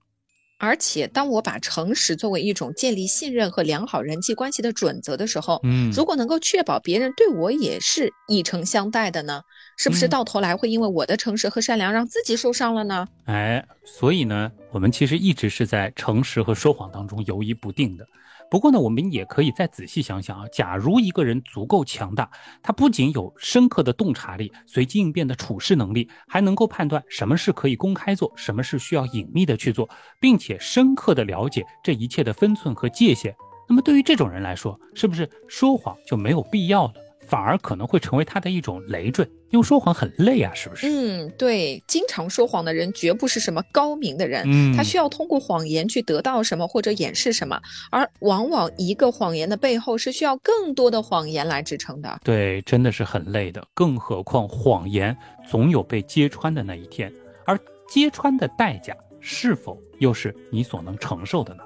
而且，当我把诚实作为一种建立信任和良好人际关系的准则的时候，嗯，如果能够确保别人对我也是以诚相待的呢，是不是到头来会因为我的诚实和善良让自己受伤了呢？哎，所以呢，我们其实一直是在诚实和说谎当中游移不定的。不过呢，我们也可以再仔细想想啊，假如一个人足够强大，他不仅有深刻的洞察力、随机应变的处事能力，还能够判断什么是可以公开做，什么是需要隐秘的去做，并且深刻的了解这一切的分寸和界限，那么对于这种人来说，是不是说谎就没有必要了？反而可能会成为他的一种累赘，因为说谎很累啊，是不是？嗯，对，经常说谎的人绝不是什么高明的人，嗯，他需要通过谎言去得到什么或者掩饰什么，而往往一个谎言的背后是需要更多的谎言来支撑的。对，真的是很累的，更何况谎言总有被揭穿的那一天，而揭穿的代价是否又是你所能承受的呢？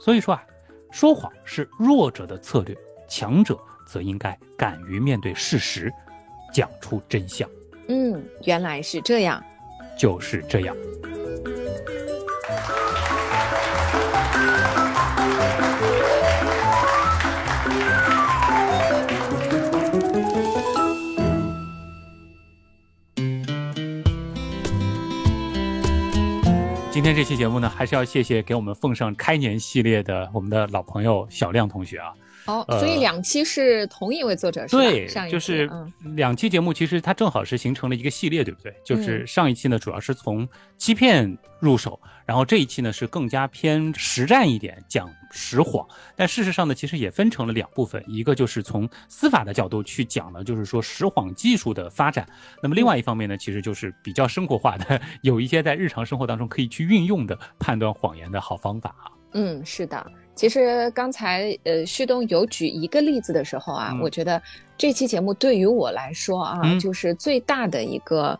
所以说啊，说谎是弱者的策略，强者。则应该敢于面对事实，讲出真相。嗯，原来是这样，就是这样。今天这期节目呢，还是要谢谢给我们奉上开年系列的我们的老朋友小亮同学啊。哦，所以两期是同一位作者是吧？对，就是两期节目，其实它正好是形成了一个系列，对不对？就是上一期呢，主要是从欺骗入手，然后这一期呢是更加偏实战一点，讲实谎。但事实上呢，其实也分成了两部分，一个就是从司法的角度去讲呢，就是说实谎技术的发展。那么另外一方面呢，其实就是比较生活化的，(laughs) 有一些在日常生活当中可以去运用的判断谎言的好方法啊。嗯，是的。其实刚才呃，旭东有举一个例子的时候啊，我觉得这期节目对于我来说啊，就是最大的一个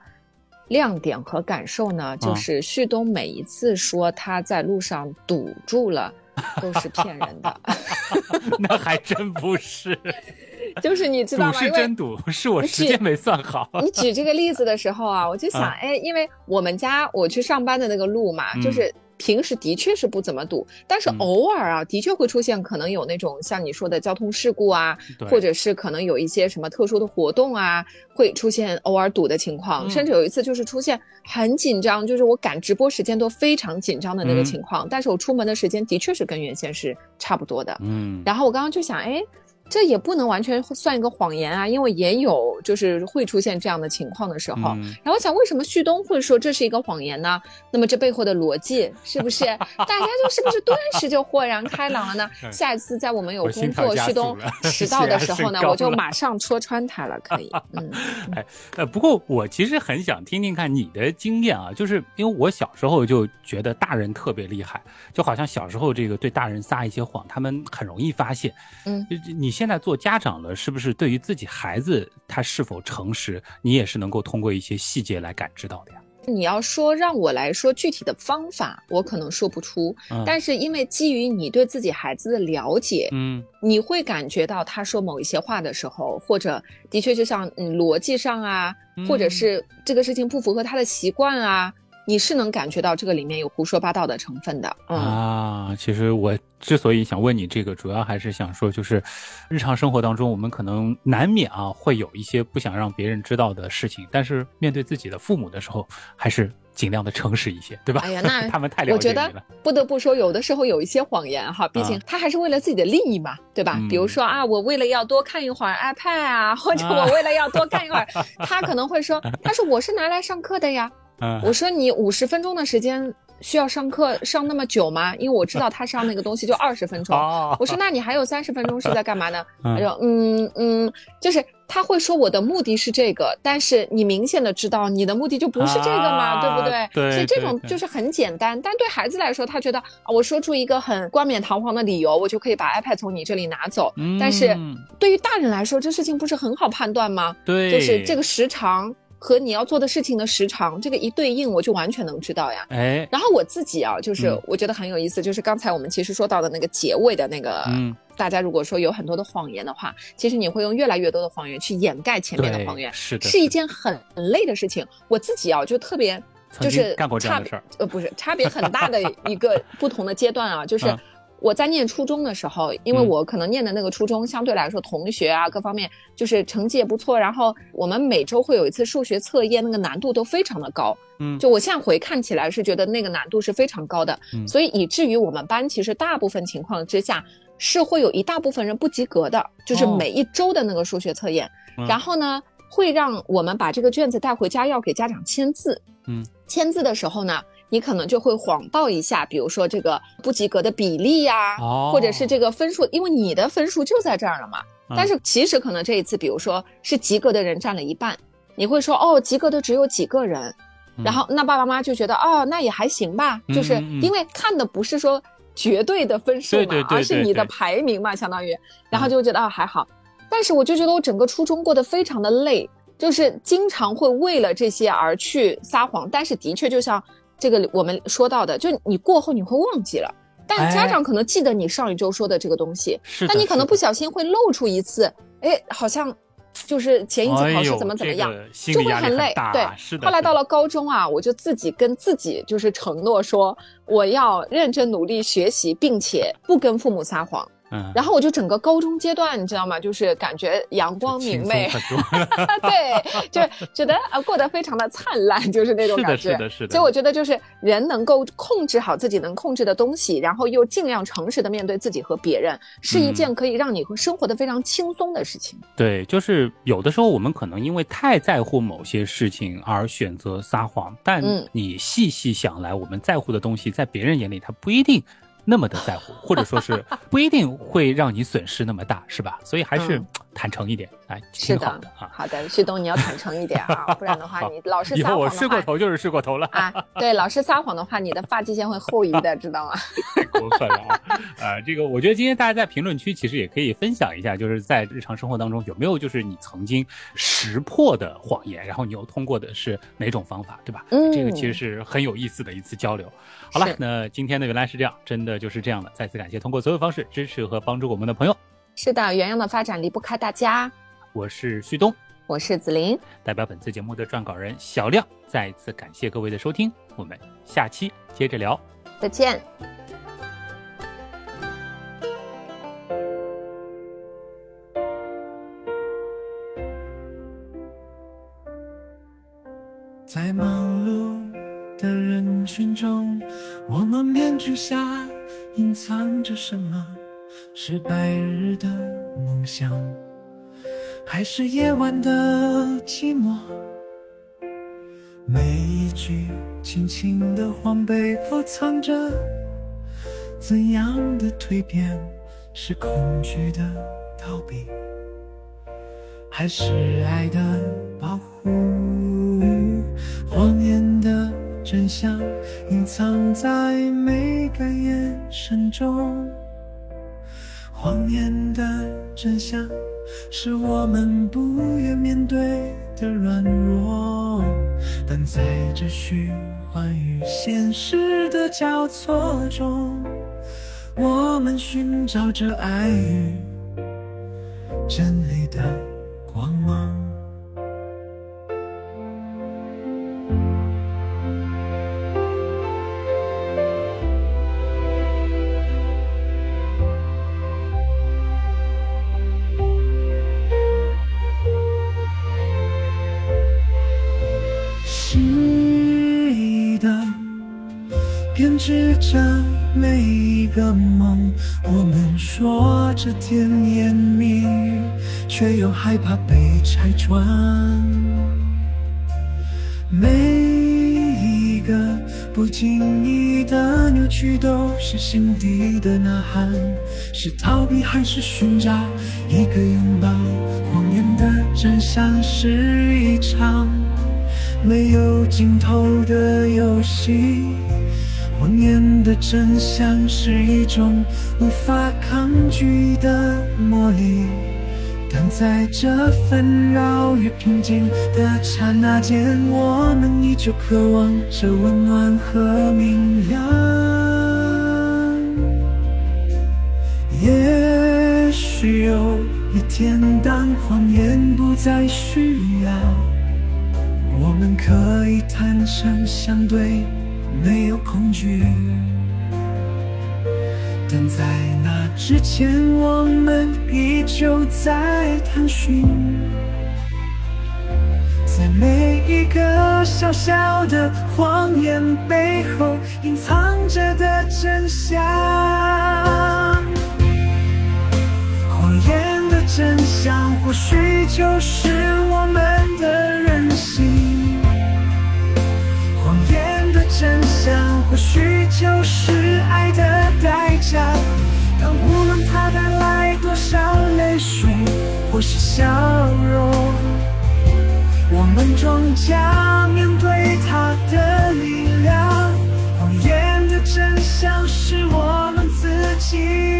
亮点和感受呢，就是旭东每一次说他在路上堵住了，都是骗人的。(laughs) 那还真不是，(laughs) 就是你知道吗？堵是真堵，是我时间没算好。你举这个例子的时候啊，我就想，哎，因为我们家我去上班的那个路嘛，就是。平时的确是不怎么堵，但是偶尔啊，的确会出现可能有那种像你说的交通事故啊，或者是可能有一些什么特殊的活动啊，会出现偶尔堵的情况。甚至有一次就是出现很紧张，就是我赶直播时间都非常紧张的那个情况，但是我出门的时间的确是跟原先是差不多的。嗯，然后我刚刚就想，哎。这也不能完全算一个谎言啊，因为也有就是会出现这样的情况的时候。然后想，为什么旭东会说这是一个谎言呢？那么这背后的逻辑是不是 (laughs) 大家就是不是顿时就豁然开朗了呢？(laughs) 下一次在我们有工作，旭东 (laughs) 迟到的时候呢，我就马上戳穿他了，可以。嗯，哎，呃，不过我其实很想听听看你的经验啊，就是因为我小时候就觉得大人特别厉害，就好像小时候这个对大人撒一些谎，他们很容易发现。嗯，你。现在做家长了，是不是对于自己孩子他是否诚实，你也是能够通过一些细节来感知到的呀？你要说让我来说具体的方法，我可能说不出。但是因为基于你对自己孩子的了解，嗯，你会感觉到他说某一些话的时候，或者的确就像嗯逻辑上啊，或者是这个事情不符合他的习惯啊。你是能感觉到这个里面有胡说八道的成分的啊！其实我之所以想问你这个，主要还是想说，就是日常生活当中，我们可能难免啊会有一些不想让别人知道的事情，但是面对自己的父母的时候，还是尽量的诚实一些，对吧？哎呀，那 (laughs) 他们太了解你了。我觉得不得不说，有的时候有一些谎言哈，毕竟他还是为了自己的利益嘛，对吧？比如说啊，我为了要多看一会儿 iPad 啊，或者我为了要多看一会儿，他可能会说，他说我是拿来上课的呀。我说你五十分钟的时间需要上课上那么久吗？因为我知道他上那个东西就二十分钟。(laughs) 我说那你还有三十分钟是在干嘛呢？他说嗯嗯，就是他会说我的目的是这个，但是你明显的知道你的目的就不是这个嘛，对不对？对。所以这种就是很简单，但对孩子来说，他觉得啊，我说出一个很冠冕堂皇的理由，我就可以把 iPad 从你这里拿走。但是对于大人来说，这事情不是很好判断吗？对，就是这个时长。和你要做的事情的时长，这个一对应，我就完全能知道呀。哎，然后我自己啊，就是我觉得很有意思，就是刚才我们其实说到的那个结尾的那个，嗯，大家如果说有很多的谎言的话，其实你会用越来越多的谎言去掩盖前面的谎言，是的，是一件很累的事情。我自己啊，就特别就是干过这样的事儿，呃，不是差别很大的一个不同的阶段啊，就是。我在念初中的时候，因为我可能念的那个初中相对来说同学啊各方面就是成绩也不错，然后我们每周会有一次数学测验，那个难度都非常的高。嗯，就我现在回看起来是觉得那个难度是非常高的，所以以至于我们班其实大部分情况之下是会有一大部分人不及格的，就是每一周的那个数学测验，然后呢会让我们把这个卷子带回家要给家长签字。嗯，签字的时候呢。你可能就会谎报一下，比如说这个不及格的比例呀，或者是这个分数，因为你的分数就在这儿了嘛。但是其实可能这一次，比如说是及格的人占了一半，你会说哦，及格的只有几个人，然后那爸爸妈妈就觉得哦，那也还行吧，就是因为看的不是说绝对的分数嘛，而是你的排名嘛，相当于，然后就觉得哦还好。但是我就觉得我整个初中过得非常的累，就是经常会为了这些而去撒谎，但是的确就像。这个我们说到的，就你过后你会忘记了，但家长可能记得你上一周说的这个东西，但你可能不小心会露出一次，哎，好像就是前一次考试怎么怎么样，就会很累。对，后来到了高中啊，我就自己跟自己就是承诺说，我要认真努力学习，并且不跟父母撒谎。嗯，然后我就整个高中阶段，你知道吗？就是感觉阳光明媚，(laughs) 对，就觉得啊过得非常的灿烂，(laughs) 就是那种感觉。是的，是的，是的。所以我觉得就是人能够控制好自己能控制的东西，然后又尽量诚实的面对自己和别人，是一件可以让你生活的非常轻松的事情。对，就是有的时候我们可能因为太在乎某些事情而选择撒谎，但你细细想来，我们在乎的东西在别人眼里他不一定。那么的在乎，或者说是不一定会让你损失那么大，是吧？所以还是坦诚一点，哎，是的啊。好的，旭东，你要坦诚一点啊，(laughs) 不然的话，你老是撒谎我睡过头就是睡过头了啊。对，老是撒谎的话，你的发际线会后移的，知道吗？太过分了啊！啊，这个我觉得今天大家在评论区其实也可以分享一下，就是在日常生活当中有没有就是你曾经识破的谎言，然后你又通过的是哪种方法，对吧？嗯，这个其实是很有意思的一次交流。好了，那今天呢，原来是这样，真的就是这样的。再次感谢通过所有方式支持和帮助我们的朋友。是的，原样的发展离不开大家。我是旭东，我是子琳，代表本次节目的撰稿人小亮，再次感谢各位的收听，我们下期接着聊，再见。在忙碌的人群中，我们面具下隐藏着什么？是白日的梦想。还是夜晚的寂寞，每一句轻轻的谎背后藏着怎样的蜕变？是恐惧的逃避，还是爱的保护？谎言的真相隐藏在每个眼神中，谎言的真相。是我们不愿面对的软弱，但在这虚幻与现实的交错中，我们寻找着爱与真理的光芒。害怕被拆穿。每一个不经意。的扭曲都是心底的呐喊，是逃避还是寻找一个拥抱？谎言的真相是一场没有尽头的游戏，谎言的真相是一种无法抗拒的魔力。但在这纷扰与平静的刹那间，我们依旧渴望着温暖和明亮。也许有一天，当谎言不再需要，我们可以坦诚相对，没有恐惧。但在之前，我们依旧在探寻，在每一个小小的谎言背后隐藏着的真相。谎言的真相，或许就是我们的任性。谎言的真相，或许就是爱的代价。但无论它带来多少泪水或是笑容，我们终将面对它的力量。谎言的真相是我们自己。